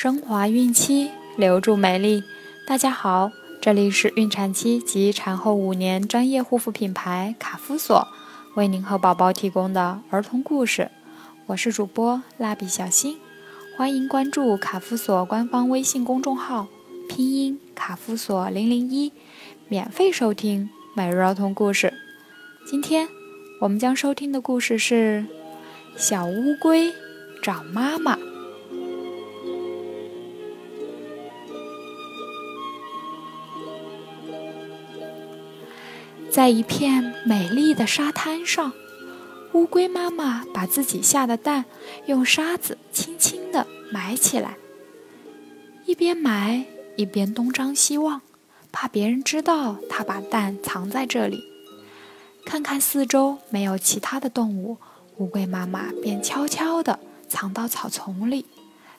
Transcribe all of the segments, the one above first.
升华孕期，留住美丽。大家好，这里是孕产期及产后五年专业护肤品牌卡夫索为您和宝宝提供的儿童故事。我是主播蜡笔小新，欢迎关注卡夫索官方微信公众号，拼音卡夫索零零一，免费收听每日儿童故事。今天我们将收听的故事是《小乌龟找妈妈》。在一片美丽的沙滩上，乌龟妈妈把自己下的蛋用沙子轻轻地埋起来，一边埋一边东张西望，怕别人知道它把蛋藏在这里。看看四周没有其他的动物，乌龟妈妈便悄悄地藏到草丛里，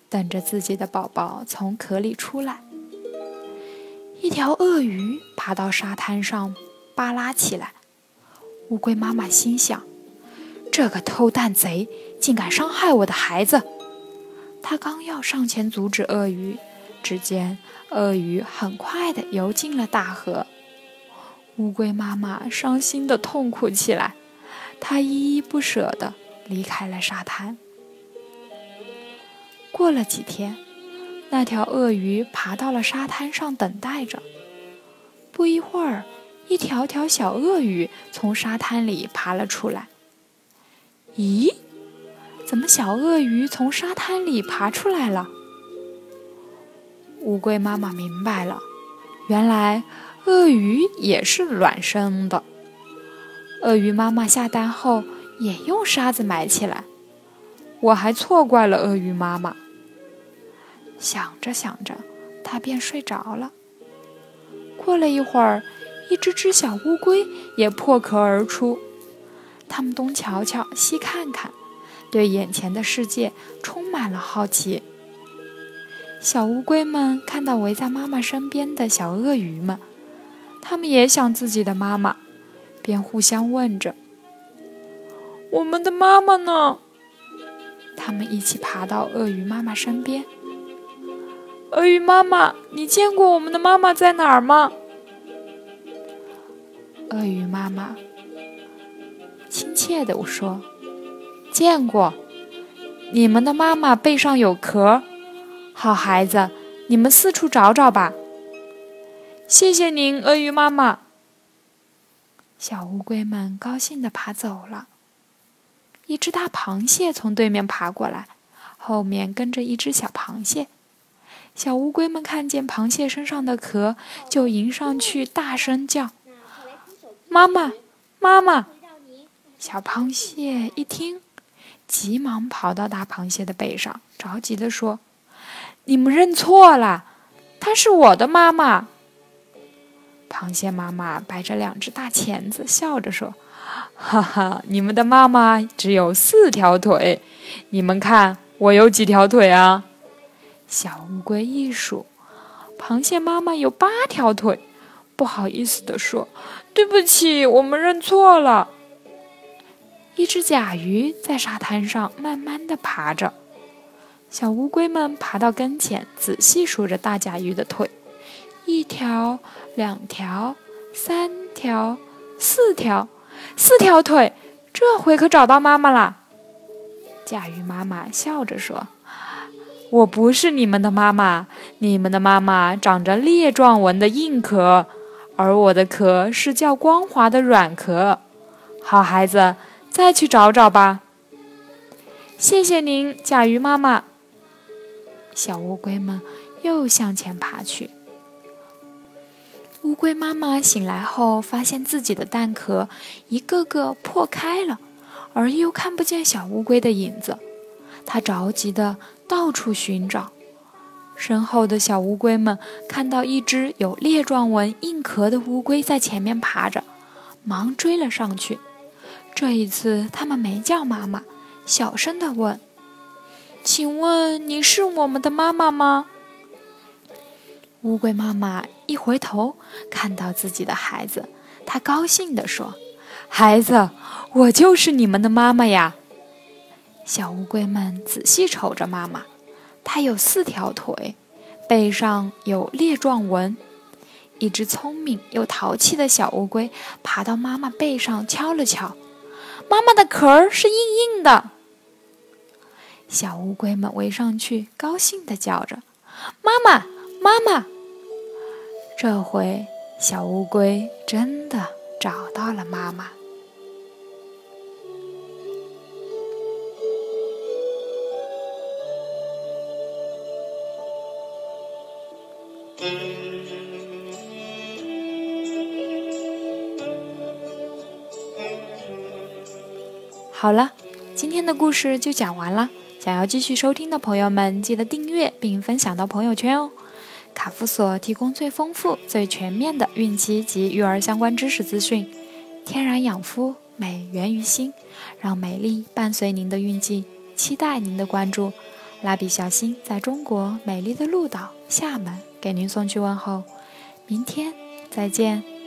等着自己的宝宝从壳里出来。一条鳄鱼爬到沙滩上。扒拉起来，乌龟妈妈心想：“这个偷蛋贼竟敢伤害我的孩子！”他刚要上前阻止鳄鱼，只见鳄鱼很快地游进了大河。乌龟妈妈伤心地痛哭起来，她依依不舍地离开了沙滩。过了几天，那条鳄鱼爬到了沙滩上等待着。不一会儿。一条条小鳄鱼从沙滩里爬了出来。咦，怎么小鳄鱼从沙滩里爬出来了？乌龟妈妈明白了，原来鳄鱼也是卵生的。鳄鱼妈妈下蛋后也用沙子埋起来，我还错怪了鳄鱼妈妈。想着想着，它便睡着了。过了一会儿。一只只小乌龟也破壳而出，它们东瞧瞧，西看看，对眼前的世界充满了好奇。小乌龟们看到围在妈妈身边的小鳄鱼们，它们也想自己的妈妈，便互相问着：“我们的妈妈呢？”它们一起爬到鳄鱼妈妈身边。鳄鱼妈妈，你见过我们的妈妈在哪儿吗？鳄鱼妈妈亲切地说：“见过，你们的妈妈背上有壳。好孩子，你们四处找找吧。”谢谢您，鳄鱼妈妈。小乌龟们高兴地爬走了。一只大螃蟹从对面爬过来，后面跟着一只小螃蟹。小乌龟们看见螃蟹身上的壳，就迎上去大声叫。妈妈，妈妈！小螃蟹一听，急忙跑到大螃蟹的背上，着急地说：“你们认错了，她是我的妈妈。”螃蟹妈妈摆着两只大钳子，笑着说：“哈哈，你们的妈妈只有四条腿，你们看我有几条腿啊？”小乌龟一数，螃蟹妈妈有八条腿，不好意思地说。对不起，我们认错了。一只甲鱼在沙滩上慢慢的爬着，小乌龟们爬到跟前，仔细数着大甲鱼的腿：一条、两条、三条、四条，四条腿。这回可找到妈妈了。甲鱼妈妈笑着说：“我不是你们的妈妈，你们的妈妈长着裂状纹的硬壳。”而我的壳是较光滑的软壳，好孩子，再去找找吧。谢谢您，甲鱼妈妈。小乌龟们又向前爬去。乌龟妈妈醒来后，发现自己的蛋壳一个个破开了，而又看不见小乌龟的影子，它着急的到处寻找。身后的小乌龟们看到一只有裂状纹硬壳的乌龟在前面爬着，忙追了上去。这一次，他们没叫妈妈，小声地问：“请问你是我们的妈妈吗？”乌龟妈妈一回头，看到自己的孩子，她高兴地说：“孩子，我就是你们的妈妈呀！”小乌龟们仔细瞅着妈妈。它有四条腿，背上有裂状纹。一只聪明又淘气的小乌龟爬到妈妈背上敲了敲，妈妈的壳儿是硬硬的。小乌龟们围上去，高兴地叫着：“妈妈，妈妈！”这回小乌龟真的找到了妈妈。好了，今天的故事就讲完了。想要继续收听的朋友们，记得订阅并分享到朋友圈哦。卡夫所提供最丰富、最全面的孕期及育儿相关知识资讯。天然养肤，美源于心，让美丽伴随您的孕期，期待您的关注。蜡笔小新在中国美丽的鹭岛厦门给您送去问候，明天再见。